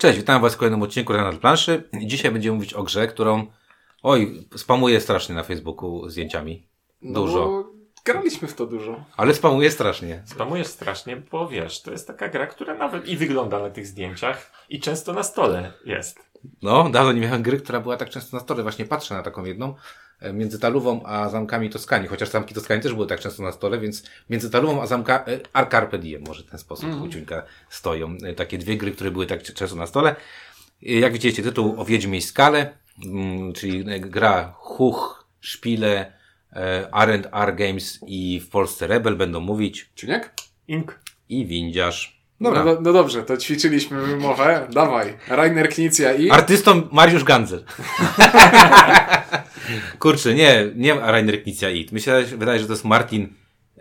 Cześć, witam Was w kolejnym odcinku na planszy. Dzisiaj będziemy mówić o grze, którą oj, spamuję strasznie na Facebooku zdjęciami. Dużo. No, graliśmy w to dużo. Ale spamuję strasznie. Spamujesz strasznie, bo wiesz, to jest taka gra, która nawet i wygląda na tych zdjęciach i często na stole jest. No, dawno nie miałem gry, która była tak często na stole. Właśnie patrzę na taką jedną między Talówą a Zamkami Toskanii. Chociaż Zamki Toskanii też były tak często na stole, więc między Talówą a Zamka e, a Carpe Diem może w ten sposób mm. stoją. E, Takie dwie gry, które były tak często na stole. E, Jak widzicie, tytuł o Wiedźmie i Skale, mm, czyli e, gra Huch, Szpile, e, R&R Games i w Polsce Rebel będą mówić Czuniek? Ink. i Windziarz. No, Dobra. no, no dobrze, to ćwiczyliśmy wymowę. Dawaj. Rainer Knicja i... Artystą Mariusz Ganzel. Kurczę, nie, nie Rainer Knizia It. Myślę, że wydaje, że to jest Martin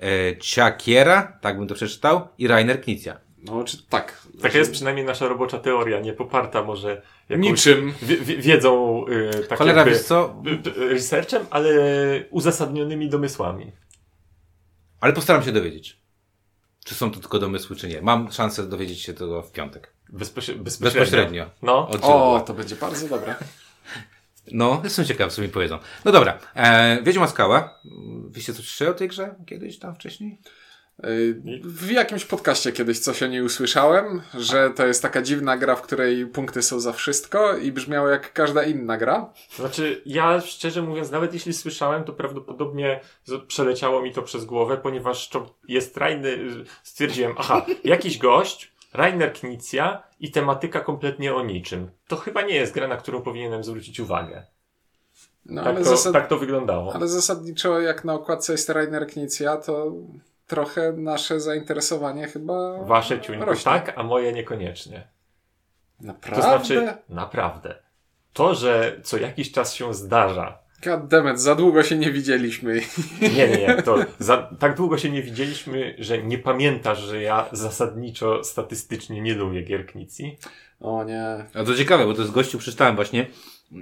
e, Ciakiera, tak bym to przeczytał, i Rainer Knizia. No, czy tak. Taka jest przynajmniej nasza robocza teoria, nie poparta może jakąś Niczym. wi- wi- wiedzą, y, tak Cholera, jakby, wiesz co? researchem, ale uzasadnionymi domysłami. Ale postaram się dowiedzieć, czy są to tylko domysły, czy nie. Mam szansę dowiedzieć się tego w piątek. Bezpośre- bezpośrednio. Bezpośrednio. No. Od O, to będzie bardzo dobre. No, jestem ciekaw, co mi powiedzą. No dobra, e, Wiedźma Skała. Wyście coś o tej grze kiedyś tam wcześniej? Y, W jakimś podcaście kiedyś coś o niej usłyszałem, że to jest taka dziwna gra, w której punkty są za wszystko i brzmiało jak każda inna gra. Znaczy, ja szczerze mówiąc, nawet jeśli słyszałem, to prawdopodobnie przeleciało mi to przez głowę, ponieważ to jest Rainer, stwierdziłem, aha, jakiś gość, Rainer Knizia i tematyka kompletnie o niczym. To chyba nie jest gra, na którą powinienem zwrócić uwagę. No, Tak, ale, to, zasad... tak to wyglądało. ale zasadniczo jak na okładce jest Rainer Knicja, to trochę nasze zainteresowanie chyba Wasze ciuńku rośnie. tak, a moje niekoniecznie. Naprawdę? To znaczy, naprawdę. To, że co jakiś czas się zdarza, Goddammit, za długo się nie widzieliśmy. Nie, nie, nie. To za, tak długo się nie widzieliśmy, że nie pamiętasz, że ja zasadniczo statystycznie nie lubię gierknicji. O nie. A to ciekawe, bo to jest gościu, przeczytałem właśnie,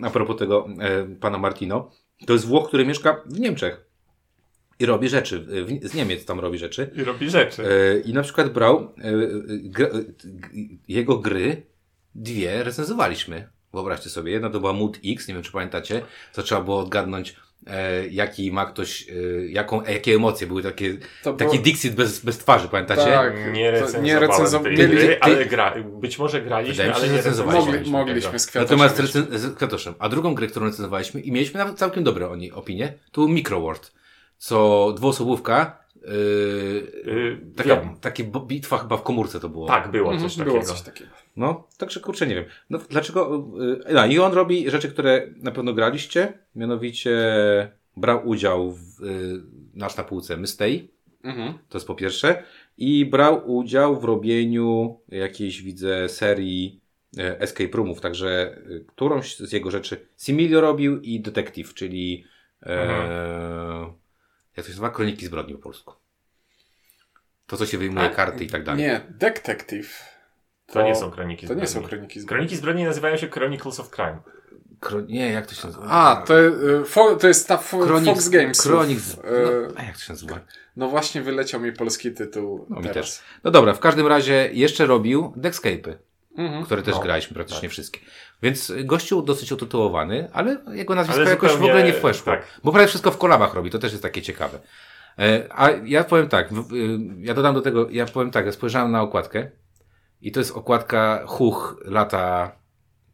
a propos tego e, pana Martino. To jest Włoch, który mieszka w Niemczech. I robi rzeczy. W, z Niemiec tam robi rzeczy. I robi rzeczy. E, I na przykład brał e, e, jego gry, dwie recenzowaliśmy. Wyobraźcie sobie, jedna to była Mood X, nie wiem czy pamiętacie, co trzeba było odgadnąć, e, jaki ma ktoś, e, jaką, e, jakie emocje były takie, To taki było- Dixit bez, bez twarzy, pamiętacie? Tak. Nie to recenzowałem nie recenzo- tej gry, ty- ale gra, być może graliśmy, Wydaje mi się, ale nie recenzowaliśmy. Mogli, recenzowaliśmy mogliśmy z. Natomiast recen- z Kwiatoszem. A drugą grę, którą recenzowaliśmy i mieliśmy nawet całkiem dobre o niej opinie, to był Microworld. Co dwuosobówka, yy, Yy, taka, wiem. takie bitwa chyba w komórce to było. Tak, było Mhm, coś było takiego. coś takiego. No, także kurczę, nie wiem. No, dlaczego? Yy, no, I on robi rzeczy, które na pewno graliście. Mianowicie brał udział w yy, nasz na półce Mystei. Mhm. To jest po pierwsze. I brał udział w robieniu jakiejś, widzę, serii e, escape roomów. Także e, którąś z jego rzeczy Similio robił i Detective, czyli e, jak to się nazywa? Kroniki zbrodni po polsku. To, co się wyjmuje A, karty i tak dalej. Nie, Detective. To nie są kroniki To nie są zbrodni. kroniki zbrodni. Kroniki zbrodni nazywają się Chronicles of Crime. Kro... Nie, jak to się nazywa? A, to, y, fo, to jest ta fo, Fox Games. Chronix... Y, No, a jak to się nazywa? no właśnie wyleciał mi polski tytuł No mi teraz. też. No dobra, w każdym razie jeszcze robił Deckscape'y. Mhm. które też No, graliśmy praktycznie tak. wszystkie. Więc gościu dosyć utytułowany, ale jego nazwisko Ale jakoś w ogóle nie weszło. tak. Bo prawie wszystko w kolabach robi, to też jest takie ciekawe. E, A ja powiem tak, y, ja dodam do tego, ja powiem tak, ja spojrzałem na okładkę i to jest okładka Huch lata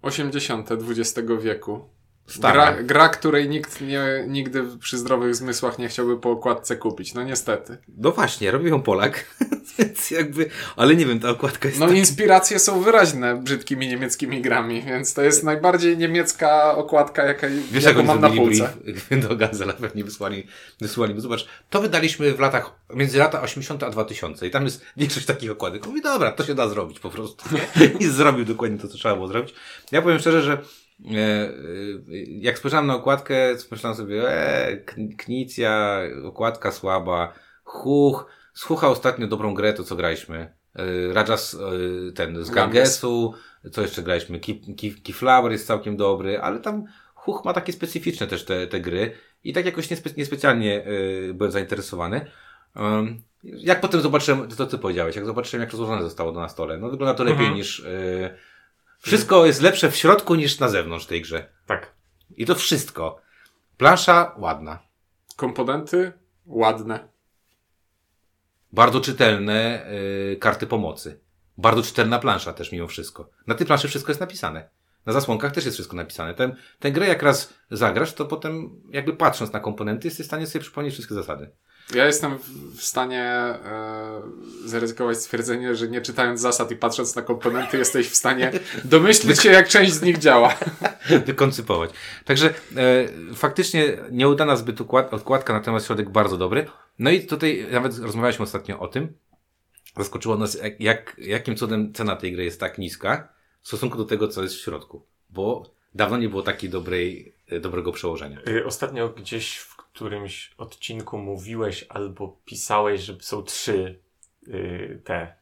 80. XX wieku. Stara. Gra, gra, której nikt nie, nigdy przy zdrowych zmysłach nie chciałby po okładce kupić. No niestety. No właśnie, robił ją Polak, więc jakby, ale nie wiem, ta okładka jest No tak- inspiracje są wyraźne brzydkimi niemieckimi grami, więc to jest najbardziej niemiecka okładka, jaka, Wiesz, jak jaką oni mam na półce. brief do Gazela, pewnie wysłali, wysłali. Zobacz, to wydaliśmy w latach, między lata 80 a 2000 i tam jest większość takich okładek. Mówi, dobra, to się da zrobić po prostu. I zrobił dokładnie to, co trzeba było zrobić. Ja powiem szczerze, że jak spojrzałem na okładkę, myślałem sobie, e, Kn- Knicja, okładka słaba, Huch, z Hucha ostatnio dobrą grę, to co graliśmy. E, Rajas, e, ten, z Gangesu, co jeszcze graliśmy? Key, Key, Keyflower jest całkiem dobry, ale tam Huch ma takie specyficzne też te, te gry i tak jakoś niespe, niespecjalnie byłem zainteresowany. Um, jak potem zobaczyłem, to co ty powiedziałeś, jak zobaczyłem jak rozłożone zostało to na stole, no wygląda to lepiej Mhm. niż Wszystko jest lepsze w środku niż na zewnątrz tej grze. Tak. I to wszystko. Plansza ładna. Komponenty ładne. Bardzo czytelne y, karty pomocy. Bardzo czytelna plansza też mimo wszystko. Na tej planszy wszystko jest napisane. Na zasłonkach też jest wszystko napisane. Ten, tę grę jak raz zagrasz, to potem jakby patrząc na komponenty jesteś w stanie sobie przypomnieć wszystkie zasady. Ja jestem w- stanie e, zaryzykować stwierdzenie, że nie czytając zasad i patrząc na komponenty, jesteś w stanie domyślić się, jak część z nich działa. wykoncypować. Także e, faktycznie nieudana zbyt układ, odkładka, natomiast środek bardzo dobry. No i tutaj nawet rozmawialiśmy ostatnio o tym. Zaskoczyło nas, jak, jak, jakim cudem cena tej gry jest tak niska w stosunku do tego, co jest w środku. Bo dawno nie było takiej dobrej, e, dobrego przełożenia. Y, Ostatnio gdzieś w którymś odcinku mówiłeś albo pisałeś, że są trzy y, te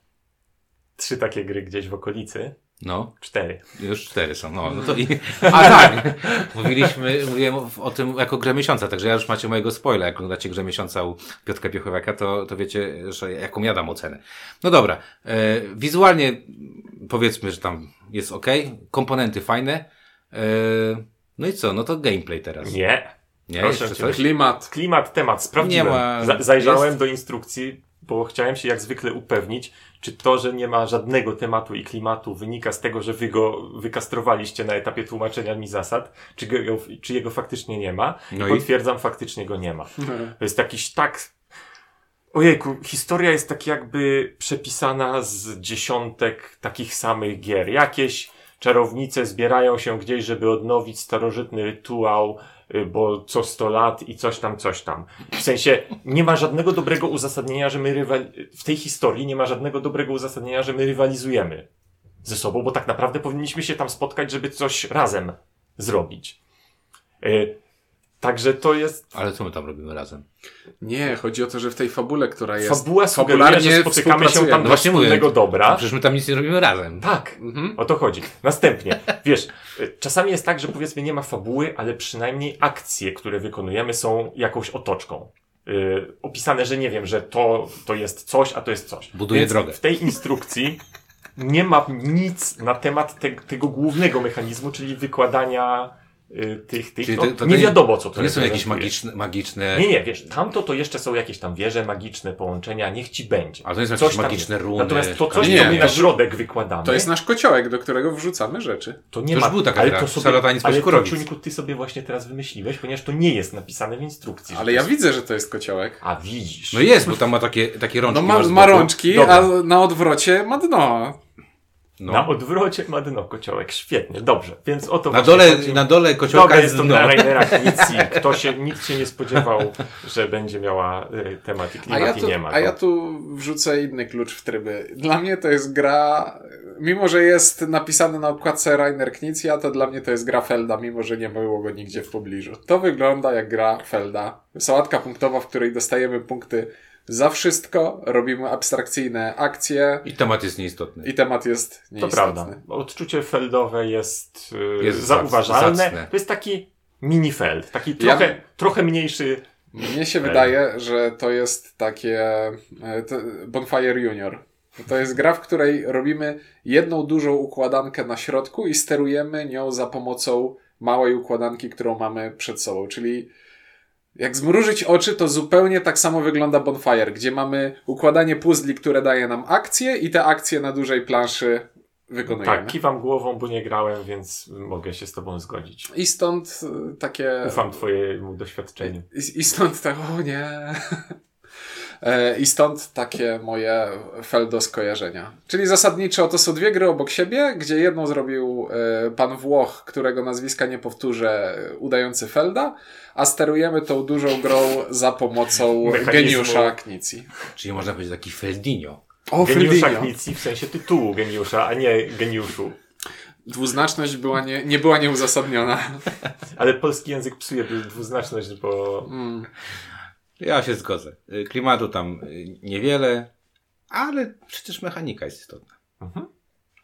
trzy takie gry gdzieś w okolicy. No, Cztery. już cztery są. No, no to i... A tak! Mówiliśmy, mówiłem o, tym jako grę miesiąca, także ja już macie mojego spoila. Jak oglądacie grę miesiąca u Piotrka Piechowiaka, to, to wiecie, że jaką ja dam ocenę. No dobra. E, wizualnie powiedzmy, że tam jest ok. Komponenty fajne. E, no i co? No to gameplay teraz. Nie. Nie, proszę jeszcze cię. Klimat. Klimat, temat, sprawdziłem. Nie ma- Za- zajrzałem jest- do instrukcji, bo chciałem się jak zwykle upewnić, czy to, że nie ma żadnego tematu i klimatu wynika z tego, że wy go wykastrowaliście na etapie tłumaczenia mi zasad, czy, go, czy jego faktycznie nie ma. No I i? potwierdzam, faktycznie go nie ma. To jest jakiś tak. Ojejku, historia jest tak jakby przepisana z dziesiątek takich samych gier. Jakieś czarownice zbierają się gdzieś, żeby odnowić starożytny rytuał, bo co 100 lat i coś tam, coś tam. W sensie nie ma żadnego dobrego uzasadnienia, że my rywal... w tej historii nie ma żadnego dobrego uzasadnienia, że my rywalizujemy ze sobą, bo tak naprawdę powinniśmy się tam spotkać, żeby coś razem zrobić. Także to jest Ale co my tam robimy razem? Nie, chodzi o to, że w tej fabule, która jest. Fabuła sugeruje, fabularnie że spotykamy się tam współpracujemy. dla właśnie mówię. wspólnego dobra. Przecież my tam nic nie robimy razem. Tak, Mhm. o to chodzi. Następnie, wiesz, czasami jest tak, że powiedzmy nie ma fabuły, ale przynajmniej akcje, które wykonujemy są jakąś otoczką. Yy, opisane, że nie wiem, że to, to jest coś, a to jest coś. Buduje Więc drogę. W tej instrukcji nie ma nic na temat te, tego głównego mechanizmu, czyli wykładania tych, tych Czyli no, to- to nie nie- wiadomo, co to, To nie są jakieś magiczne, magiczne Nie, nie, wiesz, tamto to jeszcze są jakieś tam wieże magiczne, połączenia, niech ci będzie. Ale to nie są Coś magiczne jest. runy. Natomiast to coś, Nie, co my na to- środek wykładamy, To jest nasz kociołek, do którego wrzucamy rzeczy. to nie To ma. już był taka ale gra, to sobie, ale to, ty sobie właśnie teraz wymyśliłeś, ponieważ to nie jest napisane w instrukcji. Ale to ja jest... widzę, że to jest kociołek. A widzisz. No jest, bo tam ma takie, takie rączki. No ma, ma rączki, Dobra. a na odwrocie ma dno. No. Na odwrocie ma dno kociołek. Świetnie, dobrze. Więc o to Na właśnie dole, chodzi. na dole kociołka Dobra, jest jest to dno. dla Rainera Knicji. Kto się, nikt się nie spodziewał, że będzie miała y, temat i A klimat ja, i tu, nie ma. a go. ja tu wrzucę inny klucz w tryby. Dla mnie to jest gra, mimo że jest napisane na okładce Rainer Knizia, to dla mnie to jest gra Felda, mimo że nie było go nigdzie w pobliżu. To wygląda jak gra Felda. Sałatka punktowa, w której dostajemy punkty za wszystko, robimy abstrakcyjne akcje I temat jest nieistotny. i temat jest To nieistotny. prawda. Odczucie feldowe jest, y, Jest zauważalne. zacne. To jest taki mini feld. Taki Ja- trochę, trochę mniejszy. Mnie się Feld. wydaje, że to jest takie e, to Bonfire Junior. To jest gra, w której robimy jedną dużą układankę na środku i sterujemy nią za pomocą małej układanki, którą mamy przed sobą. Czyli jak zmrużyć oczy, to zupełnie tak samo wygląda Bonfire, gdzie mamy układanie puzli, które daje nam akcje i te akcje na dużej planszy wykonujemy. Tak, kiwam głową, bo nie grałem, więc mogę się z tobą zgodzić. I stąd e, takie... Ufam twojemu doświadczeniu. I, I stąd tak, o nie. E, I stąd takie moje Feldo skojarzenia. Czyli zasadniczo to są dwie gry obok siebie, gdzie jedną zrobił e, pan Włoch, którego nazwiska nie powtórzę, udający Felda, a sterujemy tą dużą grą za pomocą Mechanizmu. geniusza Knicji. Czyli można powiedzieć taki Feldinio. O, Geniusza Feldinio. Knicji w sensie tytułu geniusza, a nie geniuszu. Dwuznaczność była nie, nie była nieuzasadniona. Ale polski język psuje dwuznaczność, bo Mm. Ja się zgodzę. Y, Klimatu tam y, niewiele, ale przecież mechanika jest istotna. Mhm.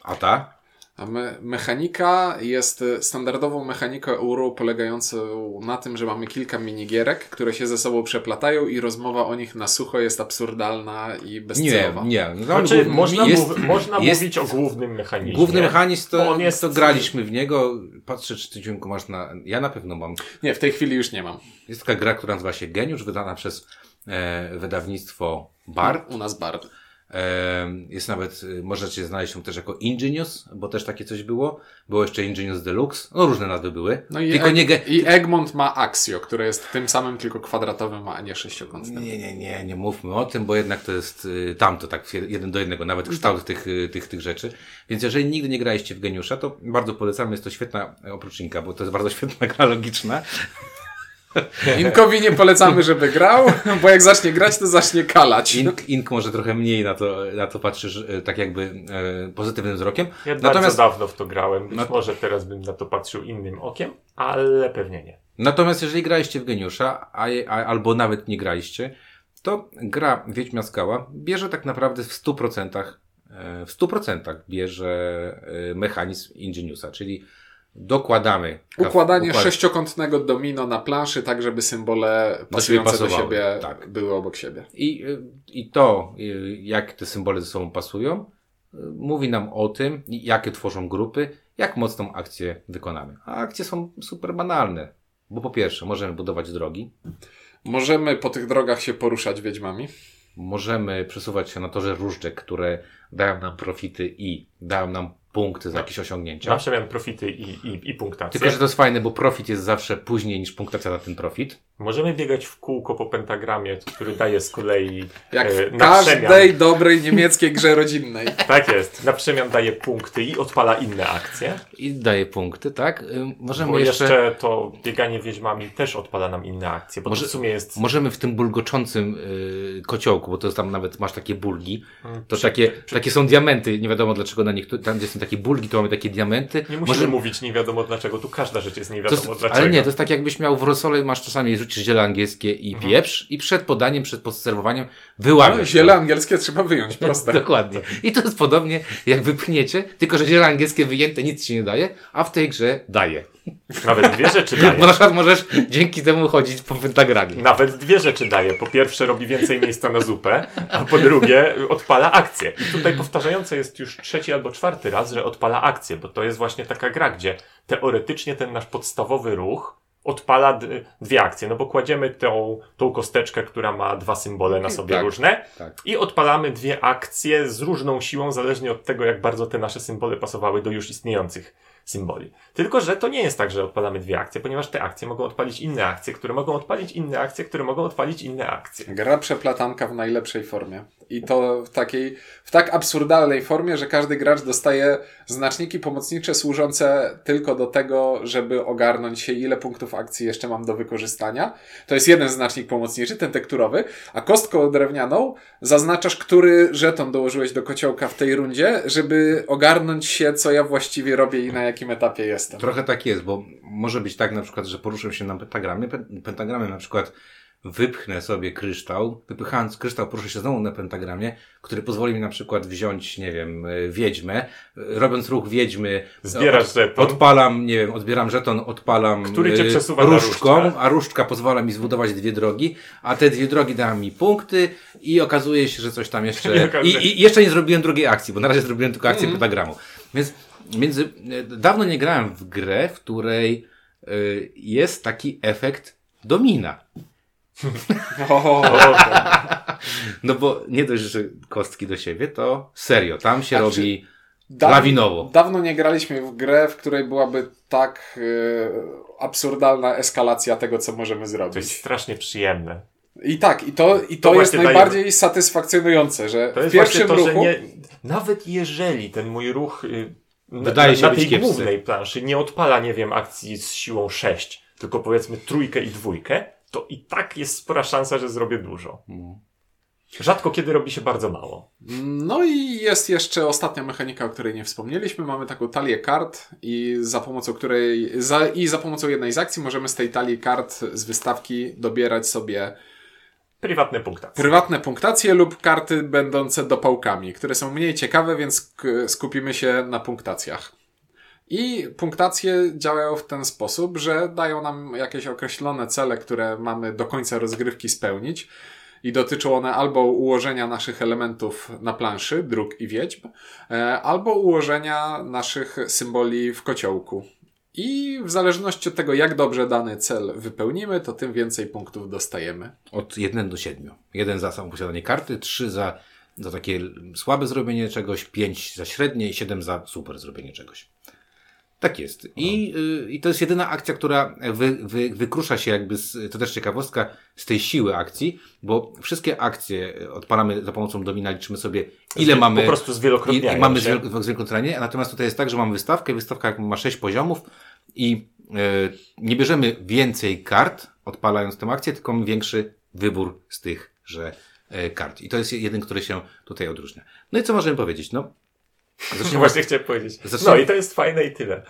A ta? A me mechanika jest standardową mechaniką euro polegającą na tym, że mamy kilka minigierek, które się ze sobą przeplatają i rozmowa o nich na sucho jest absurdalna i Nie, bezcelowa. nie. No, Znaczy, można, jest, mów, można jest- mówić o głównym mechanizmie. Główny mechanizm to, on jest- to graliśmy w niego. Patrzę, czy ty dźwięku masz na. Ja na pewno mam. Nie, w tej chwili już nie mam. Jest taka gra, która nazywa się Geniusz, wydana przez e, wydawnictwo Bard. U nas Bard. Jest nawet, e, możecie znaleźć ją też jako Ingenious, bo też takie coś było. Było jeszcze Ingenious Deluxe. No różne nazwy były. No i, Tylko Eg- nie, ge- i Egmont ma Axio, które jest tym samym, tylko kwadratowym, a nie sześciokątnym. Nie, nie, nie, nie mówmy o tym, bo jednak to jest y, tamto, tak jeden do jednego, nawet kształt tych, y, tych, tych rzeczy. Więc jeżeli nigdy nie graliście w Geniusza, to bardzo polecam, jest to świetna e, oprócznika, bo to jest bardzo świetna gra logiczna. Inkowi nie polecamy, żeby grał, bo jak zacznie grać, to zacznie kalać. Ink, Ink może trochę mniej na to, na to patrzysz y, tak jakby e, pozytywnym wzrokiem. Ja Natomiast- bardzo dawno w to grałem. Być No- może teraz bym na to patrzył innym okiem, ale pewnie nie. Natomiast jeżeli graliście w Geniusza, a, a, albo nawet nie graliście, to gra Wiedźmia Skała bierze tak naprawdę w 100%, e, w 100% bierze e, mechanizm Ingeniusa, czyli dokładamy Układanie układ- sześciokątnego domino na planszy, tak żeby symbole pasujące do pasowały, siebie tak. były obok siebie. I, y, I to, y, jak te symbole ze sobą pasują, y, mówi nam o tym, jakie tworzą grupy, jak mocną akcję wykonamy. A akcje są super banalne, bo po pierwsze możemy budować drogi, Możemy po tych drogach się poruszać wiedźmami. możemy przesuwać się na torze różdżek, które dają nam profity i dają nam punkty za jakieś osiągnięcia. Na przemian profity i, i, i punktację. Tylko, że to jest fajne, bo profit jest zawsze później niż punktacja za ten profit. Możemy biegać w kółko po pentagramie, który daje z kolei Jak e, w na każdej przemian. dobrej niemieckiej grze rodzinnej. Tak jest. Na przemian daje punkty i odpala inne akcje. I daje punkty, tak? Y, Możemy Bo jeszcze... jeszcze... to bieganie wieźmami też odpala nam inne akcje, bo Może- to w sumie jest... Możemy w tym bulgoczącym y, kociołku, bo to jest tam nawet masz takie bulgi, Mm, to takie, takie są diamenty, nie wiadomo dlaczego na niektórych, tam gdzie są takie bulgi, to mamy takie diamenty. Nie musimy Może- mówić nie wiadomo dlaczego, tu każda rzecz jest nie wiadomo jest, dlaczego. ale nie, to jest tak jakbyś miał w rosole, masz czasami rzucisz ziele angielskie i Mhm. pieprz i przed podaniem, przed podserwowaniem No, wyłamiasz. ziele angielskie trzeba wyjąć, proste. Dokładnie. I to jest podobnie jak wypchniecie, tylko że ziele angielskie wyjęte nic ci nie daje, a w tej grze daje. Nawet dwie rzeczy Bo daje. na przykład możesz dzięki temu chodzić po pentagramie. Nawet dwie rzeczy daje. Po pierwsze robi więcej miejsca na zupę, a po drugie odpala akcję. I tutaj powtarzające jest już trzeci albo czwarty raz, że odpala akcję, bo to jest właśnie taka gra, gdzie teoretycznie ten nasz podstawowy ruch odpala d- dwie akcje, no bo kładziemy tą, tą kosteczkę, która ma dwa symbole na sobie Tak. różne Tak. i odpalamy dwie akcje z różną siłą, zależnie od tego, jak bardzo te nasze symbole pasowały do już istniejących symboli. Tylko, że to nie jest tak, że odpalamy dwie akcje, ponieważ te akcje mogą odpalić inne akcje, które mogą odpalić inne akcje, które mogą odpalić inne akcje. Gra przeplatanka w najlepszej formie. I to w takiej, w tak absurdalnej formie, że każdy gracz dostaje znaczniki pomocnicze służące tylko do tego, żeby ogarnąć się, ile punktów akcji jeszcze mam do wykorzystania. To jest jeden znacznik pomocniczy, ten tekturowy, a kostką drewnianą zaznaczasz, który żeton dołożyłeś do kociołka w tej rundzie, żeby ogarnąć się, co ja właściwie robię i na jakim etapie jestem. Trochę tak jest, bo może być tak na przykład, że poruszę się na pentagramie, Pen- pentagramem na przykład wypchnę sobie kryształ, wypychając kryształ poruszę się znowu na pentagramie, który pozwoli mi na przykład wziąć, nie wiem, y, wiedźmę, Y, robiąc ruch wiedźmy, Zbierasz żeton. odpalam, nie wiem, odbieram żeton, odpalam Który cię y, przesuwa różdżką, a różdżka pozwala mi zbudować dwie drogi, a te dwie drogi dają mi punkty i okazuje się, że coś tam jeszcze, i, i jeszcze nie zrobiłem drugiej akcji, bo na razie zrobiłem tylko akcję Mhm. pentagramu. Więc między, y, dawno nie grałem w grę, w której y, jest taki efekt domina. O, No bo nie dość, że kostki do siebie, to serio, tam się Znaczy, robi lawinowo. Dawno nie graliśmy w grę, w której byłaby tak e, absurdalna eskalacja tego, co możemy To jest zrobić. strasznie przyjemne. I tak, i to, i to, To jest właśnie daje- najbardziej satysfakcjonujące, że To w jest właśnie pierwszym to, że ruchu nie, nawet jeżeli ten mój ruch y, na, Wydaje się na być tej głównej planszy nie odpala, nie wiem, akcji z siłą 6, tylko powiedzmy trójkę i dwójkę, to i tak jest spora szansa, że zrobię dużo. No. Rzadko kiedy robi się bardzo mało. No i jest jeszcze ostatnia mechanika, o której nie wspomnieliśmy. Mamy taką talię kart i za pomocą której za, i za pomocą jednej z akcji możemy z tej talii kart z wystawki dobierać sobie Prywatne punktacje. prywatne punktacje lub karty będące dopałkami, które są mniej ciekawe, więc skupimy się na punktacjach. I punktacje działają w ten sposób, że dają nam jakieś określone cele, które mamy do końca rozgrywki spełnić. I dotyczą one albo ułożenia naszych elementów na planszy, dróg i wiedźm, e, albo ułożenia naszych symboli w kociołku. I w zależności od tego, jak dobrze dany cel wypełnimy, to tym więcej punktów dostajemy. Od 1 do 7. Jeden za samo posiadanie karty, 3 za, za takie słabe zrobienie czegoś, 5 za średnie i 7 za super zrobienie czegoś. Tak jest. I, y, I to jest jedyna akcja, która wy, wy, wykrusza się jakby, z, to też ciekawostka, z tej siły akcji, bo wszystkie akcje odpalamy za pomocą domina, liczymy sobie ile Zwie- mamy. po prostu i, zwielokrotniają i mamy zwielokrotnianie, natomiast tutaj jest tak, że mamy wystawkę, wystawka ma 6 poziomów i e, nie bierzemy więcej kart, odpalając tę akcję, tylko mamy większy wybór z tych, że e, kart. I to jest jeden, który się tutaj odróżnia. No i co możemy powiedzieć? No, No właśnie chciałem powiedzieć. Zacznijmy- No i to jest fajne i tyle.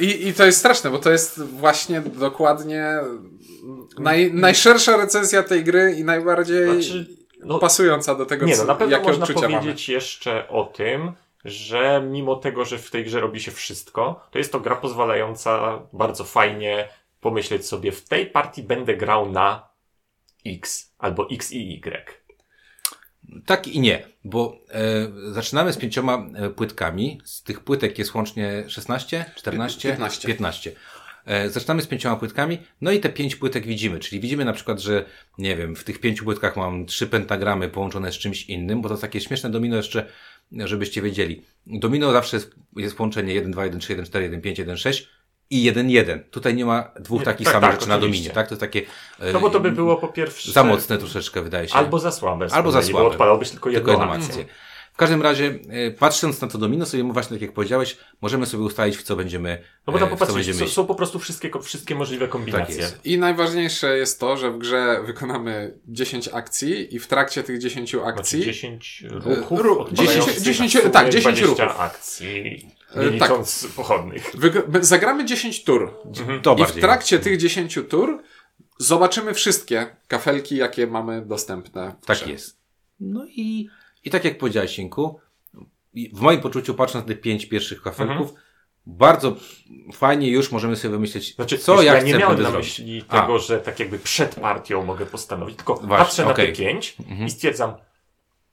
I, I to jest straszne, bo to jest właśnie dokładnie naj, najszersza recenzja tej gry i najbardziej Znaczy, no, pasująca do tego, nie no, co, na pewno jakie można powiedzieć jeszcze o tym, że mimo tego, że w tej grze robi się wszystko, to jest to gra pozwalająca bardzo fajnie pomyśleć sobie, w tej partii będę grał na X albo X i Y. Tak i nie, bo e, zaczynamy z pięcioma e, płytkami. Z tych płytek jest łącznie 16, 14, 15. 15. E, zaczynamy z pięcioma płytkami, no i te pięć płytek widzimy, czyli widzimy na przykład, że nie wiem, w tych pięciu płytkach mam trzy pentagramy połączone z czymś innym, bo to takie śmieszne domino jeszcze, żebyście wiedzieli. Domino zawsze jest, jest połączenie 1, 2, 1, 3, 1, 4, 1, 5, 1, 6 i 1, 1. Tutaj nie ma dwóch takich tak, samych tak, rzeczy na oczywiście. dominie, tak? To jest takie e, No bo to by było po pierwsze... za mocne troszeczkę, wydaje się. Albo za słabe. Albo za słabe. Bo odpalałbyś tylko Tylko jedną jedną akcję. akcję. W każdym razie, e, patrząc na to domino, sobie właśnie tak jak powiedziałeś, możemy sobie ustalić, w co będziemy, No bo tam e, popatrzcie, są, są po prostu wszystkie, wszystkie możliwe kombinacje. jest. I najważniejsze jest to, że w grze wykonamy 10 akcji i w trakcie tych 10 Znaczy akcji 10 ruchów, Ru- odpalających 10 10 na sumie tak, 10 20 ruchów. akcji, Nie tak. licząc pochodnych. wyg- zagramy 10 tur. To I w trakcie tych 10 tur zobaczymy wszystkie kafelki, jakie mamy dostępne. Tak grze. jest. No i, i tak jak powiedziałeś, Sinku, w moim poczuciu, patrząc na te pięć pierwszych kafelków, bardzo fajnie już możemy sobie wymyśleć, Znaczy, co ja, ja chcę nie miałem na zrobić. myśli A. tego, że tak jakby przed partią mogę postanowić, tylko Właśnie, patrzę na okej. te pięć Mhm. i stwierdzam,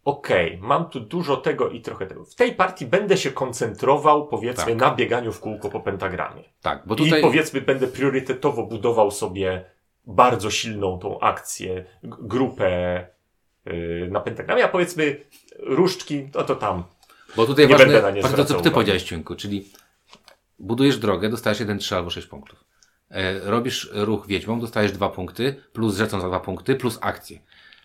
okej, mam tu dużo tego i trochę tego. W tej partii będę się koncentrował, powiedzmy, Tak. na bieganiu w kółko po pentagramie. Tak, bo tutaj... I powiedzmy, będę priorytetowo budował sobie bardzo silną tą akcję, grupę yy, na pentagramie, a powiedzmy różdżki, no to tam. Bo tutaj Nie ważne, będę na ważne to, co ty powiedziałeś, Ciunku, czyli budujesz drogę, dostajesz 1, 3 albo 6 punktów. E, robisz ruch wiedźmą, dostajesz 2 punkty, plus rzeczą za 2 punkty, plus akcję.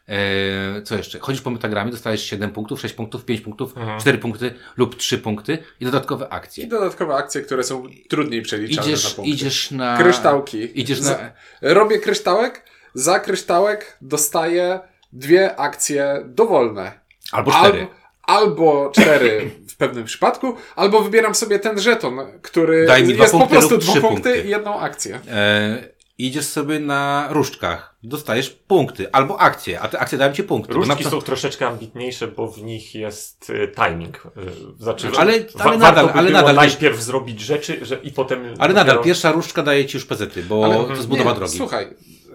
E, co jeszcze? Chodzisz po metagramie, dostajesz 7 punktów, 6 punktów, 5 punktów, Mhm. 4 punkty lub 3 punkty i dodatkowe I akcje. dodatkowe akcje, które są trudniej przeliczane na Idziesz, punkty. idziesz na... Kryształki. Idziesz Z- na... Robię kryształek, za kryształek dostaję dwie akcje dowolne. Albo 4. Albo, albo cztery w pewnym przypadku, albo wybieram sobie ten żeton, który Daj mi jest po prostu dwa punkty punkty. i jedną akcję. E, idziesz sobie na różdżkach, dostajesz punkty albo akcje, a te akcje dają ci punkty. Różdżki na- są troszeczkę ambitniejsze, bo w nich jest y, timing. Y, znaczy, Ale- ale nadal- by ale było nadal- najpierw zrobić rzeczy, że, i potem... Ale nadal, dopiero- pierwsza różdżka daje ci już pezety, bo Ale- to jest budowa nie, drogi. Słuchaj,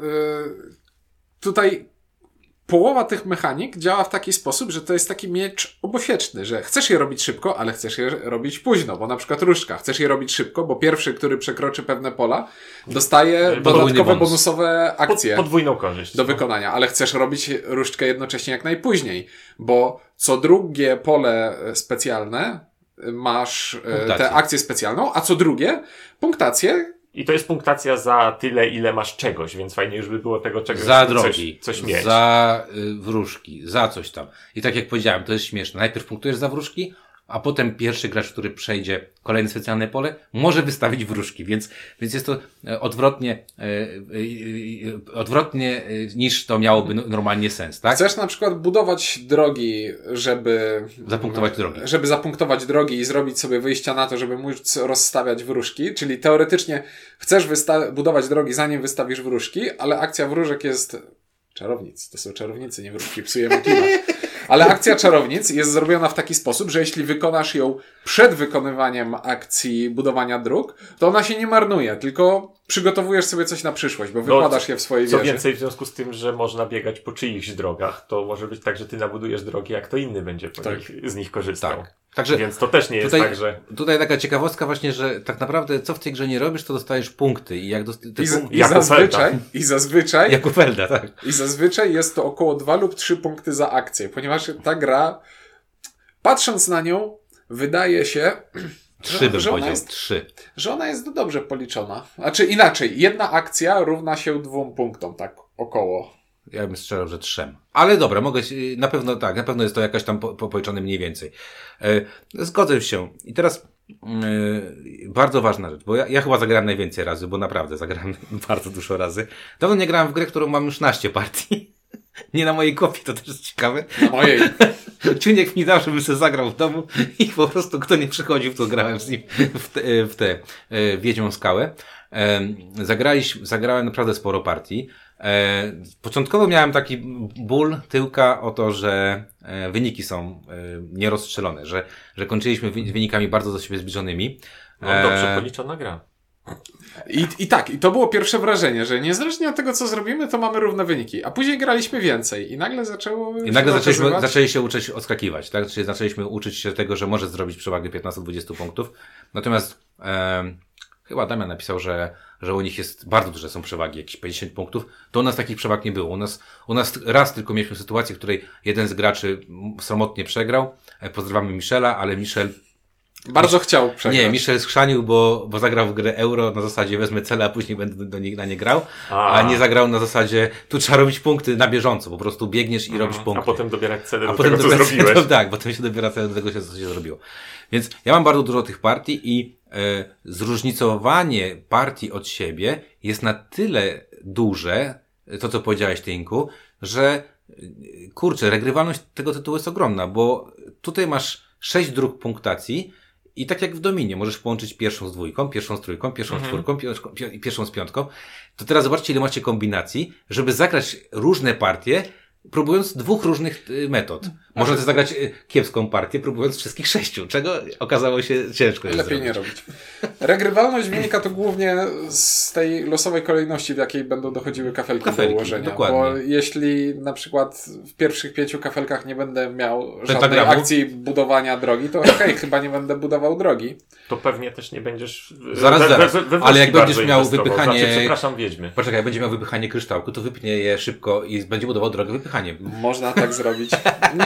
yy, tutaj połowa tych mechanik działa w taki sposób, że to jest taki miecz obosieczny, że chcesz je robić szybko, ale chcesz je robić późno, bo na przykład różdżka. Chcesz je robić szybko, bo pierwszy, który przekroczy pewne pola, dostaje Podwójny dodatkowe bonus. bonusowe Pod, akcje. podwójną korzyść. do wykonania, ale chcesz robić różdżkę jednocześnie jak najpóźniej, bo co drugie pole specjalne masz e, Punktację. tę akcję specjalną, a co drugie punktację, I to jest punktacja za tyle, ile masz czegoś, więc fajnie już by było tego czegoś Za coś, drogi, coś mieć. za y, wróżki, za coś tam. I tak jak powiedziałem, to jest śmieszne. Najpierw punktujesz za wróżki, a potem pierwszy gracz, który przejdzie kolejne specjalne pole, może wystawić wróżki, więc, więc jest to e, odwrotnie, e, e, odwrotnie niż to miałoby no- normalnie sens, tak? Chcesz na przykład budować drogi, żeby Zapunktować drogi. Żeby zapunktować drogi i zrobić sobie wyjścia na to, żeby móc rozstawiać wróżki, czyli teoretycznie chcesz wysta- budować drogi zanim wystawisz wróżki, ale akcja wróżek jest czarownic. To są czarownicy, nie wróżki, psujemy klimat. Ale akcja czarownic jest zrobiona w taki sposób, że jeśli wykonasz ją przed wykonywaniem akcji budowania dróg, to ona się nie marnuje, tylko przygotowujesz sobie coś na przyszłość, bo wykładasz je w swojej Co wieży. więcej, w związku z tym, że można biegać po czyichś drogach, to może być tak, że ty nabudujesz drogi, jak to inny będzie po Tak. nich, z nich korzystał. Tak. Także Więc to też nie jest tutaj, tak, że... tutaj taka ciekawostka właśnie, że tak naprawdę co w tej grze nie robisz, to dostajesz punkty i jak dost... te I, z, punkty... i zazwyczaj, oferta. i zazwyczaj, Jak Ufelda, tak. i zazwyczaj jest to około 2 lub 3 punkty za akcję, ponieważ ta gra, patrząc na nią, wydaje się, Trzy bym że ona powiedział, jest trzy. że ona jest dobrze policzona. Znaczy inaczej, jedna akcja równa się dwóm punktom, tak około. Ja bym strzelał, że trzem. Ale dobra, mogę się, na pewno tak, na pewno jest to jakaś tam po, po, policzone mniej więcej. E, zgodzę się. I teraz e, bardzo ważna rzecz, bo ja, ja chyba zagrałem najwięcej razy, bo naprawdę zagrałem bardzo dużo razy. Dawno nie grałem w grę, którą mam już naście partii. Nie na mojej kopii, to też jest ciekawe. Na mojej. Ciuniek mi dał, żebym sobie zagrał w domu i po prostu kto nie przychodził, to grałem z nim w te, w te e, Wiedźmą Skałę. Zagraliśmy, zagrałem naprawdę sporo partii. E, początkowo miałem taki ból tyłka o to, że e, wyniki są e, nierozstrzelone, że, że kończyliśmy wy- wynikami bardzo do siebie zbliżonymi. No dobrze E, policzona gra. I, I tak, i to było pierwsze wrażenie, że niezależnie od tego, co zrobimy, to mamy równe wyniki. A później graliśmy więcej i nagle zaczęło. I się nagle zaczęliśmy, zaczęli się uczyć odskakiwać, tak? Czyli zaczęliśmy uczyć się tego, że może zrobić przewagę 15-20 punktów. Natomiast em, chyba Damian napisał, że, że u nich jest bardzo duże są przewagi, jakieś 50 punktów. To u nas takich przewag nie było. U nas, u nas raz tylko mieliśmy sytuację, w której jeden z graczy m, sromotnie przegrał. E, Pozdrawiamy Michela, ale Michel Bardzo chciał przegrać. nie, Michel schrzanił, bo, bo zagrał w grę euro na zasadzie wezmę cele, a później będę do nie, na nie grał, a. A. nie zagrał na zasadzie tu trzeba robić punkty na bieżąco, po prostu biegniesz i robisz punkty. A potem dobierać cele A do potem tego, co zrobiłeś. To, tak, potem się dobiera cel do tego, co się zrobiło. Więc ja mam bardzo dużo tych partii i e, zróżnicowanie partii od siebie jest na tyle duże, to co powiedziałeś, Tynku, że e, kurczę, regrywalność tego tytułu jest ogromna, bo tutaj masz sześć dróg punktacji i tak jak w Dominie, możesz połączyć pierwszą z dwójką, pierwszą z trójką, pierwszą z czwórką, piątką- pi- pierwszą z piątką. To teraz zobaczcie, ile macie kombinacji, żeby zagrać różne partie, próbując dwóch różnych y, metod. Można też zagrać y, kiepską partię, próbując wszystkich sześciu, czego okazało się ciężko jest Lepiej nie zrobić. robić. Regrywalność wynika to głównie z tej losowej kolejności, w jakiej będą dochodziły kafelki, Kafelki, do ułożenia. dokładnie. Bo jeśli na przykład w pierwszych pięciu kafelkach nie będę miał żadnej akcji budowania drogi, to okej, chyba nie będę budował drogi. To pewnie też nie będziesz. w- Zaraz, we, zaraz. We, we, we Ale jak będziesz miał wypychanie- Znaczy, przepraszam, wiedźmy. Poczekaj, jak będzie miał wypychanie kryształku, to wypnie je szybko i będzie budował drogę wypychaniem. Można tak zrobić.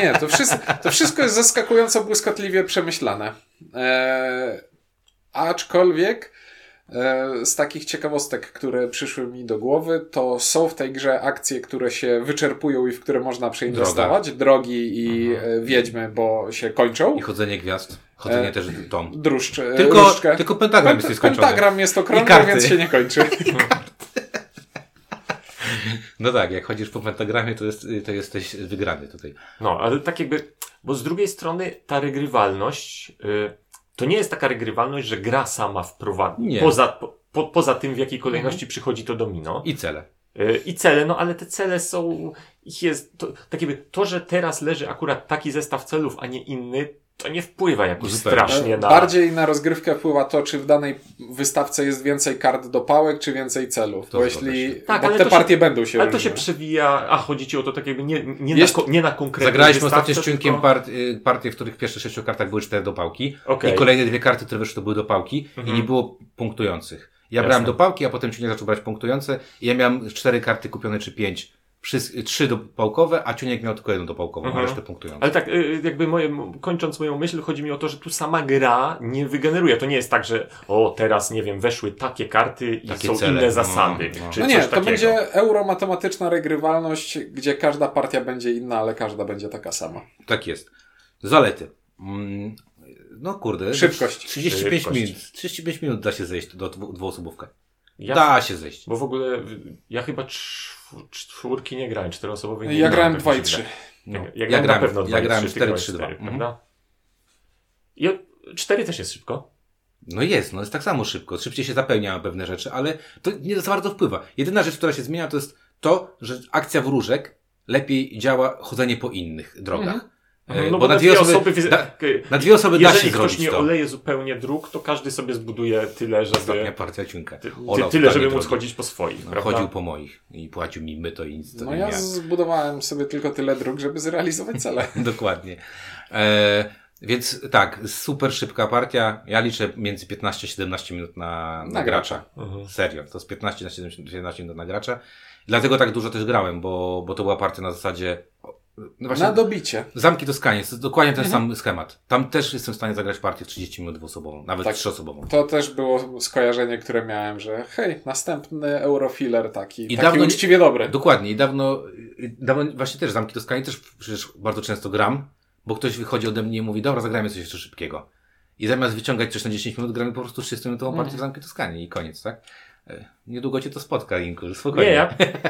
Nie, to wszystko, to wszystko jest zaskakująco błyskotliwie przemyślane. Eee, aczkolwiek e, z takich ciekawostek, które przyszły mi do głowy, to są w tej grze akcje, które się wyczerpują i w które można przeinwestować. Drogi i e, wiedźmy, bo się kończą. I chodzenie gwiazd. Chodzenie E, też tą. Druszcz, e, Tylko, różdżkę. tylko pentagram jest nieskończony. Pentagram jest okrągły, więc się nie kończy. No tak, jak chodzisz po pentagramie, to, jest, to jesteś wygrany tutaj. No, ale tak jakby, bo z drugiej strony ta regrywalność, y, to nie jest taka regrywalność, że gra sama wprowadza, Nie. poza, po, po, poza tym w jakiej kolejności przychodzi to domino. I cele. Y, I cele, no ale te cele są, ich jest, to, tak jakby, to, że teraz leży akurat taki zestaw celów, a nie inny, to nie wpływa jakoś Zupełnie. strasznie na... Bardziej na rozgrywkę wpływa to, czy w danej wystawce jest więcej kart do pałek, czy więcej celów. To bo jeśli. Tak, bo ale te to się- partie będą się Ale to się przewija, a chodzi ci o to tak jakby nie, nie, Jest- na, nie na konkretne Zagraliśmy ostatnio z Ciunkiem part, y, partię, w których w pierwszych sześciu kartach były cztery dopałki. Okej. I kolejne dwie karty, które wyszły, to były dopałki. I nie było punktujących. Ja Jasne. brałem dopałki, a potem Ciuniek zaczął brać punktujące. I ja miałem cztery karty kupione, czy pięć. Trzy dopałkowe, a Ciuniek miał tylko jedną dopałkową, Mhm. a resztę punktującą. Ale tak, y, jakby moje, kończąc moją myśl, chodzi mi o to, że tu sama gra nie wygeneruje. To nie jest tak, że o, teraz, nie wiem, weszły takie karty i Takie są cele. inne No, zasady. no. Czy No coś nie, to takiego. będzie euromatematyczna regrywalność, gdzie każda partia będzie inna, ale każda będzie taka sama. Tak jest. Zalety. Mm, No kurde. Szybkość. 35 Szybkość. minut. 35 minut da się zejść do dwu- dwuosobówkę. Ja, Da się zejść. Bo w ogóle ja chyba czw- czwórki nie grałem, czteroosobowej nie Ja grałem tak 2 mi i się 3. wydaje. No. Ja, Ja ja grałem na pewno ja 2 i grałem 3, ty grałeś 4-3-2. 4, Mhm. prawda? I o- 4 też jest szybko. No jest, no jest tak samo szybko. Szybciej się zapełnia pewne rzeczy, ale to nie za bardzo wpływa. Jedyna rzecz, która się zmienia, to jest to, że akcja wróżek lepiej działa chodzenie po innych drogach. E, No bo na dwie osoby, da, na dwie osoby da się Jeżeli ktoś zrobić nie to. oleje zupełnie dróg, to każdy sobie zbuduje tyle, Ostatnia żeby, partia ciunka. ty, Olał tyle, żeby móc drogi. chodzić po swoich, No, prawda? chodził po moich i płacił mi my to i nic to No ja zbudowałem sobie tylko tyle dróg, żeby zrealizować cele. Dokładnie. E, więc tak, super szybka partia. Ja liczę między 15 a 17 minut na, na, Na gracza. Mhm. Serio, to z 15 na 17 minut na gracza. Dlatego tak dużo też grałem, bo, bo to była partia na zasadzie. No właśnie, Na dobicie. Zamki Toskanii, jest dokładnie ten Mhm. sam schemat. Tam też jestem w stanie zagrać partię 30 minut dwuosobową, nawet Tak. trzyosobową. To też było skojarzenie, które miałem, że hej, następny Eurofiller taki, I taki dawno uczciwie dobry. Dokładnie. I dawno, dawno właśnie też Zamki Toskanii też przecież bardzo często gram, bo ktoś wychodzi ode mnie i mówi, dobra, zagrajmy coś jeszcze szybkiego. I zamiast wyciągać coś na 10 minut, gramy po prostu 30-minutową partię w Zamki Toskanii i koniec, tak? E, Niedługo cię to spotka, Inku, spokojnie. Nie,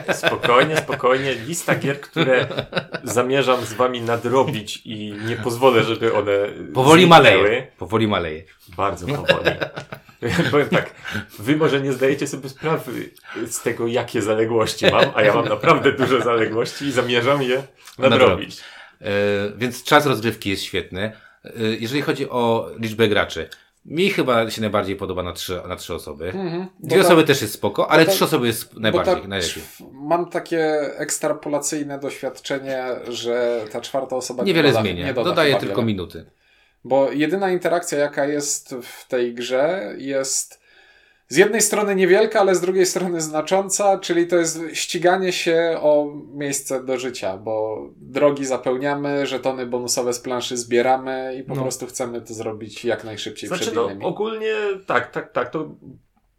ja spokojnie, spokojnie. Lista gier, które zamierzam z wami nadrobić i nie pozwolę, żeby one Powoli zniknęły. maleje. Powoli maleje. Bardzo powoli. Powiem tak, wy może nie zdajecie sobie sprawy z tego, jakie zaległości mam, a ja mam naprawdę duże zaległości i zamierzam je nadrobić. E, więc czas rozgrywki jest świetny. E, jeżeli chodzi o liczbę graczy, mi chyba się najbardziej podoba na trzy, na trzy osoby. Mhm. Dwie osoby też jest spoko, ale trzy osoby jest najbardziej, ta- najlepiej. Mam takie ekstrapolacyjne doświadczenie, że ta czwarta osoba Niewiele doda, zmienia. nie doda Dodaje tylko wiele. minuty. Bo jedyna interakcja, jaka jest w tej grze, jest z jednej strony niewielka, ale z drugiej strony znacząca, czyli to jest ściganie się o miejsce do życia, bo drogi zapełniamy, żetony bonusowe z planszy zbieramy i po No. prostu chcemy to zrobić jak najszybciej Znaczy, przed no, innymi. ogólnie tak, tak, tak. To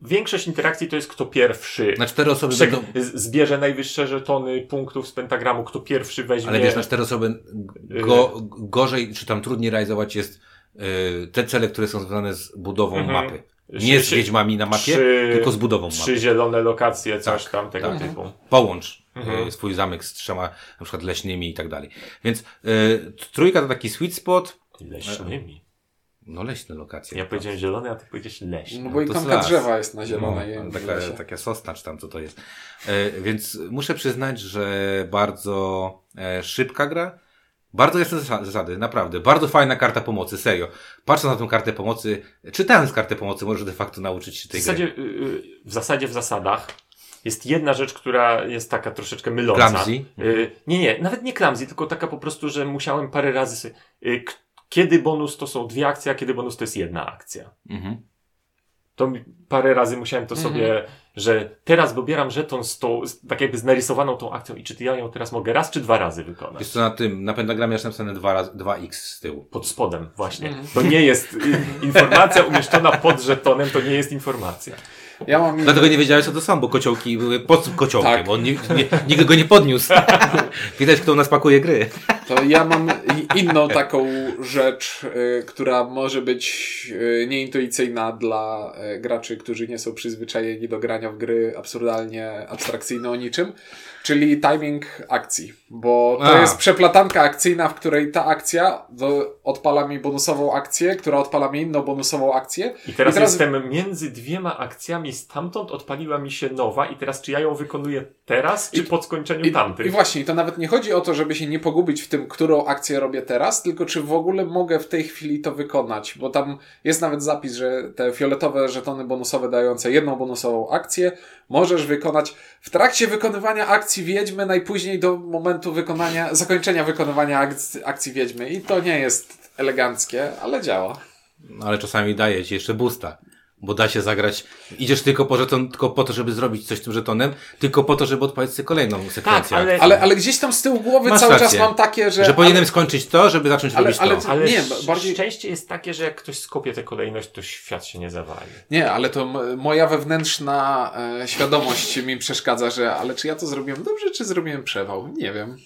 większość interakcji to jest kto pierwszy. Na cztery osoby Prze- będą... zbierze najwyższe żetony punktów z pentagramu, kto pierwszy weźmie. Ale wiesz, na cztery osoby go, gorzej, czy tam trudniej realizować jest y, te cele, które są związane z budową Mhm. mapy. Nie z Trzy- wiedźmami na mapie, trzy- tylko z budową Trzy mapy. zielone lokacje, coś Tak, tam tego tak. typu. Połącz Mhm. y, swój zamek z trzema, na przykład leśnymi i tak dalej. Więc y, trójka to taki sweet spot. Leśnymi. No leśne lokacje. Ja powiedziałem zielone, a ty powiedziałeś leśne. No bo to ikonka las. drzewa jest na zielonej. No, taka, taka sosna, czy tam co to jest. E, więc muszę przyznać, że bardzo e, szybka gra. Bardzo jasne zasa- zasady, naprawdę. Bardzo fajna karta pomocy, serio. Patrząc na tą kartę pomocy, czytając kartę pomocy, możesz de facto nauczyć się W tej zasadzie, gry. y, y, w zasadzie w zasadach jest jedna rzecz, która jest taka troszeczkę myląca. Clumsy? Y, nie, nie, nawet nie clumsy, tylko taka po prostu, że musiałem parę razy sobie, y, kiedy bonus to są dwie akcje, a kiedy bonus to jest jedna akcja. Mhm. To mi, parę razy musiałem to sobie, że teraz dobieram żeton z tą, z, tak jakby z narysowaną tą akcją i czy ja ją teraz mogę raz czy dwa razy wykonać. Wiesz co, na tym, na pentagramie jest napisane 2 razy, 2x z tyłu. Pod spodem, właśnie. Mhm. To nie jest informacja umieszczona pod żetonem, to nie jest informacja. Ja mam Dlatego nie wiedziałeś co to są, bo kociołki były pod kociołkiem, Tak. bo on nie, nie, nikt go nie podniósł. Widać, kto u nas pakuje gry. To ja mam inną taką rzecz, y, która może być y, nieintuicyjna dla y, graczy, którzy nie są przyzwyczajeni do grania w gry absurdalnie abstrakcyjne o niczym, czyli timing akcji. Bo to A. jest przeplatanka akcyjna, w której ta akcja do, odpala mi bonusową akcję, która odpala mi inną bonusową akcję. I teraz, I teraz- jestem między dwiema akcjami, stamtąd odpaliła mi się nowa i teraz czy ja ją wykonuję teraz, czy po skończeniu I, tamtych? I właśnie, i to nawet nie chodzi o to, żeby się nie pogubić w tym, którą akcję robię teraz, tylko czy w ogóle mogę w tej chwili to wykonać, bo tam jest nawet zapis, że te fioletowe żetony bonusowe dające jedną bonusową akcję możesz wykonać w trakcie wykonywania akcji wiedźmy, najpóźniej do momentu wykonania, zakończenia wykonywania akcji, akcji wiedźmy. I to nie jest eleganckie, ale działa. No, ale czasami daje ci jeszcze boosta. Bo da się zagrać. Idziesz tylko po żeton, tylko po to, żeby zrobić coś z tym żetonem, tylko po to, żeby odpalić sobie kolejną sekwencję. ale- Ale, ale gdzieś tam z tyłu głowy Masz cały rację. czas mam takie, że... Że powinienem skończyć to, żeby zacząć ale- robić ale- to. Ale Nie, bardziej- szczęście jest takie, że jak ktoś skopie tę kolejność, to świat się nie zawali. Nie, ale to moja wewnętrzna e, świadomość mi przeszkadza, że ale czy ja to zrobiłem dobrze, czy zrobiłem przewał? Nie wiem.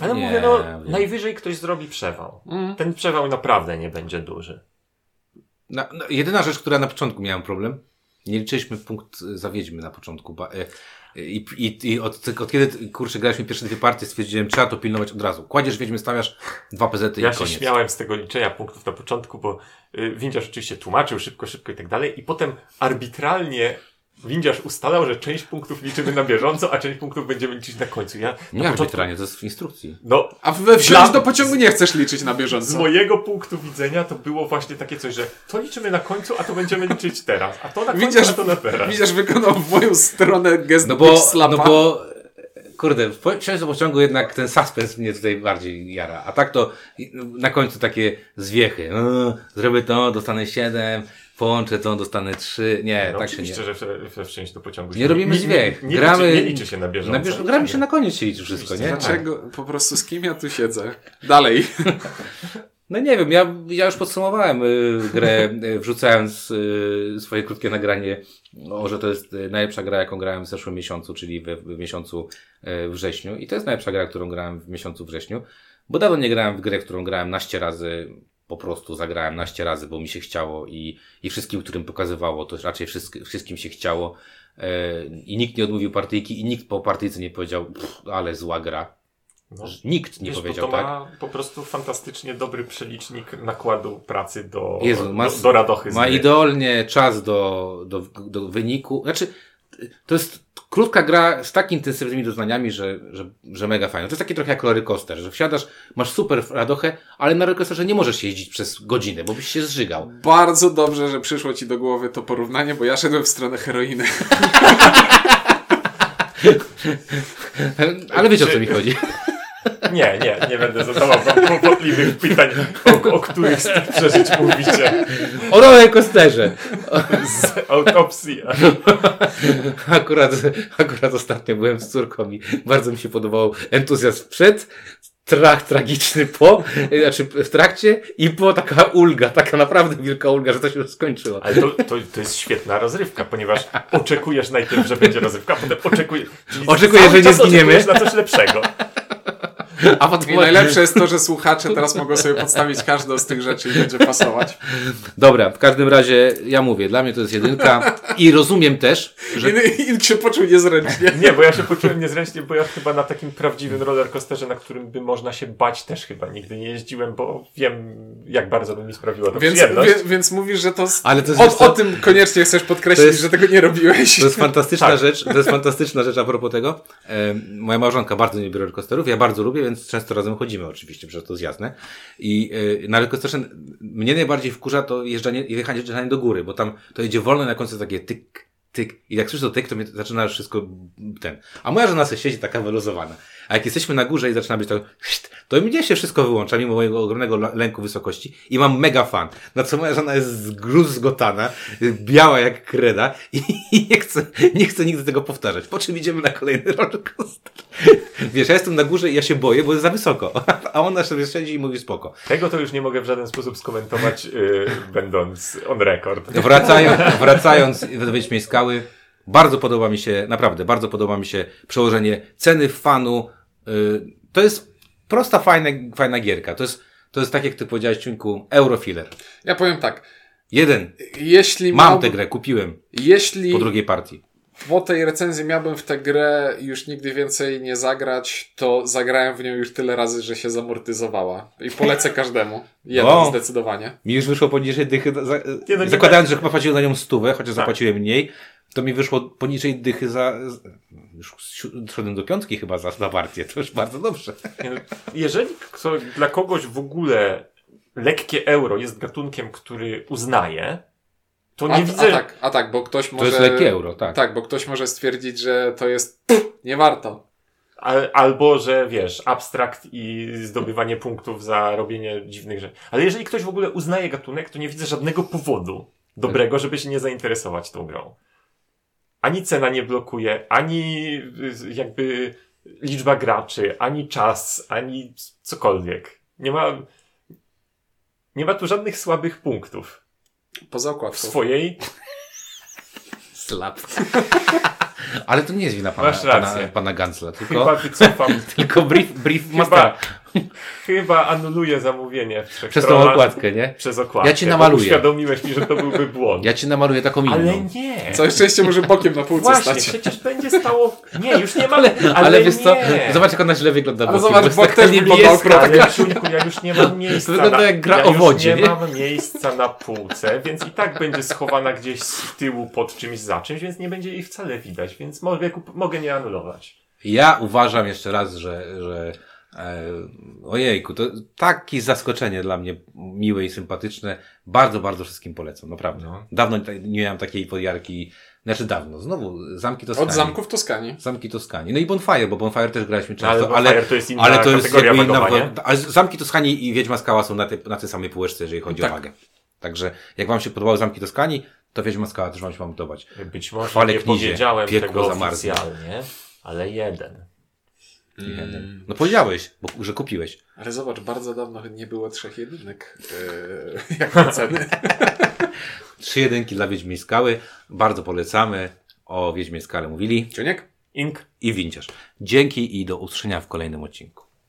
Ale Nie mówię, no, wiem. najwyżej ktoś zrobi przewał. Mm. Ten przewał naprawdę nie będzie duży. Na, no, jedyna rzecz, która na początku miałem problem, nie liczyliśmy punkt y, za wiedźmy na początku. Ba, y, i, i, I od, od kiedy, kurczę, graliśmy pierwsze dwie partie, stwierdziłem, trzeba to pilnować od razu. Kładziesz wiedźmy, stawiasz dwa pezety Ja i się koniec. śmiałem z tego liczenia punktów na początku, bo y, Windziarz oczywiście tłumaczył szybko, szybko i tak dalej i potem arbitralnie windziarz ustalał, że część punktów liczymy na bieżąco, a część punktów będziemy liczyć na końcu. Ja Nie na arbitralnie, to jest w instrukcji. No, A we wsiąść Dla- do pociągu nie chcesz liczyć na z bieżąco. mojego punktu widzenia to było właśnie takie coś, że to liczymy na końcu, a to będziemy liczyć teraz. A to na końcu, Widzisz, a to na teraz. widzisz, wykonał w moją stronę gest No bo, slapa. no bo, kurde, wsiąść do pociągu jednak ten suspens mnie tutaj bardziej jara. A tak to na końcu takie zwiechy. No, zrobię to, dostanę 7, połączę to, dostanę 3. Nie, No tak się oczywiście, nie. że w, we wsiąść do pociągu. Nie robimy zwiech. Nie, nie, Gramy- liczy, nie liczy się na bieżąco. Na bież, gramy się na koniec się liczy wszystko, nie? Dlaczego? Po prostu z kim ja tu siedzę? Dalej. No nie wiem, ja, ja już podsumowałem y, grę, y, wrzucając y, swoje krótkie nagranie, o, że to jest y, najlepsza gra, jaką grałem w zeszłym miesiącu, czyli w, w miesiącu y, wrześniu. I to jest najlepsza gra, którą grałem w miesiącu wrześniu, bo dawno nie grałem w grę, w którą grałem naście razy, po prostu zagrałem naście razy, bo mi się chciało i, i wszystkim, którym pokazywało, to raczej wszystkim, wszystkim się chciało. Y, I nikt nie odmówił partyjki i nikt po partyjce nie powiedział, "Pff, ale zła gra. No, Nikt nie Wiesz, powiedział to tak. ma po prostu fantastycznie dobry przelicznik nakładu pracy do, Jezu, ma, do, do radochy. ma idealnie czas do, do, do wyniku. Znaczy, to jest krótka gra z tak intensywnymi doznaniami, że, że, że mega fajna. To jest taki trochę jak roller coaster, że wsiadasz, masz super radochę, ale na roller coasterze nie możesz jeździć przez godzinę, bo byś się zżygał. Bardzo dobrze, że przyszło ci do głowy to porównanie, bo ja szedłem w stronę heroiny. Ale wiecie o co mi chodzi. Nie, nie, nie będę zadawał wam kłopotliwych pytań, o, o których z tych przeżyć mówicie. O roller coasterze. Z autopsji. Akurat, akurat ostatnio byłem z córką i bardzo mi się podobał entuzjazm przed, strach tragiczny po, znaczy w trakcie i po taka ulga, taka naprawdę wielka ulga, że to się już skończyło. Ale to, to, to jest świetna rozrywka, ponieważ oczekujesz najpierw, że będzie rozrywka, potem oczekujesz... Oczekujesz, że nie zginiemy. na coś lepszego. A potem I najlepsze jest to, że słuchacze teraz mogą sobie podstawić każdą z tych rzeczy i będzie pasować. Dobra, w każdym razie ja mówię, dla mnie to jest jedynka i rozumiem też, że I, I się poczuł niezręcznie. Nie, bo ja się poczułem niezręcznie, bo ja chyba na takim prawdziwym rollercoasterze, na którym by można się bać, też chyba nigdy nie jeździło, bo wiem, jak bardzo by mi sprawiło to Więc, przyjemność. wie, więc mówisz, że to. Ale to jest, o, o tym koniecznie chcesz podkreślić, jest- że tego nie robiłeś. to jest fantastyczna Tak. rzecz, to jest fantastyczna rzecz a propos tego. E, moja małżonka bardzo nie lubi rollercoasterów, ja bardzo lubię, więc często razem chodzimy oczywiście, przecież to jest jasne. I e, na rollercoasterze mnie najbardziej wkurza to jeżdżanie, jechanie, jechanie do góry, bo tam to idzie wolno na końcu takie tyk, tyk. I jak słyszę to tyk, to mnie zaczyna wszystko ten. A moja żona sobie siedzi taka wyluzowana. A jak jesteśmy na górze i zaczyna być tak, to mnie się wszystko wyłącza, mimo mojego ogromnego lęku wysokości i mam mega fan. Na co moja żona jest zgruzgotana, biała jak kreda i nie chce, nie chce nigdy tego powtarzać. Po czym idziemy na kolejny rollercoaster. Wiesz, ja jestem na górze i ja się boję, bo jest za wysoko. A ona sobie siedzi i mówi spoko. Tego to już nie mogę w żaden sposób skomentować, yy, będąc on record. Wracając, wracając do Wiedźmiej Skały, bardzo podoba mi się, naprawdę, bardzo podoba mi się przełożenie ceny fanu. Yy, to jest prosta, fajna, fajna gierka. To jest, to jest tak, jak ty powiedziałeś, Ciuńku, Eurofiller. Ja powiem tak. Jeden. Jeśli Mam tę grę, kupiłem Jeśli po drugiej partii. po tej recenzji miałbym w tę grę już nigdy więcej nie zagrać, to zagrałem w nią już tyle razy, że się zamortyzowała. I polecę każdemu. Jeden O. zdecydowanie. Mi już wyszło poniżej dychy, za, Nie, no nie zakładając, że chyba płaciłem na nią stówę, chociaż Tak. zapłaciłem mniej, to mi wyszło poniżej dychy za, już szedłem do piątki chyba za, za partię, to już bardzo dobrze. Jeżeli kto, dla kogoś w ogóle lekkie euro jest gatunkiem, który uznaje, to nie A, widzę... a tak, a tak, bo ktoś To może... jest lekkie euro, tak. Tak, bo ktoś może stwierdzić, że to jest pff, nie warto. Al, albo, że wiesz, abstrakt i zdobywanie punktów za robienie dziwnych rzeczy. Ale jeżeli ktoś w ogóle uznaje gatunek, to nie widzę żadnego powodu dobrego, żeby się nie zainteresować tą grą. Ani cena nie blokuje, ani y, jakby liczba graczy, ani czas, ani cokolwiek. Nie ma, nie ma tu żadnych słabych punktów. Poza W okładką. swojej Slap. Ale to nie jest wina pana, Masz rację. pana, pana Gansla, tylko, chyba wycofam, tylko brief, brief Chyba- mastera. Chyba anuluję zamówienie w trzech Przez tą okładkę, nie? Przez okładkę. Ja ci namaluję. Uświadomiłeś mi, że to byłby błąd. Ja ci namaluję taką inną. Ale nie. Całe szczęście może bokiem na półce Właśnie, stać. przecież będzie stało... Nie, już nie mam... Ale, Ale, wiesz co, nie. zobacz jak ona źle wygląda. Ale zobacz, bok taka też okropnie. Ale Ciuńku, ja już nie mam miejsca. wygląda na, jak gra ja o wodzie, nie, nie? mam miejsca na półce, więc i tak będzie schowana gdzieś z tyłu pod czymś za czymś, więc nie będzie jej wcale widać, więc mogę, kup- mogę nie anulować. Ja uważam jeszcze raz, że, że ojejku, to takie zaskoczenie dla mnie miłe i sympatyczne. Bardzo, bardzo wszystkim polecam, naprawdę. No. Dawno nie miałem takiej podjarki, znaczy dawno, znowu Zamki Toskanii. Od zamków Toskanii. Zamki Toskanii. No i Bonfire, bo Bonfire też graliśmy No, ale często, Bonfire ale, to jest inna ale to jest jakby inna, ale Zamki Toskanii i Wiedźma Skała są na, te, na tej samej półeczce, jeżeli chodzi Tak. o wagę. Także jak wam się podobały Zamki Toskanii, to Wiedźma Skała też wam się ma podobać. Być może Chwale nie knizie, powiedziałem tego oficjalnie, ale jeden. Mm. No powiedziałeś, bo, że kupiłeś. Ale zobacz, bardzo dawno nie było trzech jedynek. Yy, jak na ceny. Trzy jedynki dla Wiedźmiej Skały. Bardzo polecamy. O Wiedźmie Skale mówili. Ciuniek? Ink. I Winciarz. Dzięki i do usłyszenia w kolejnym odcinku.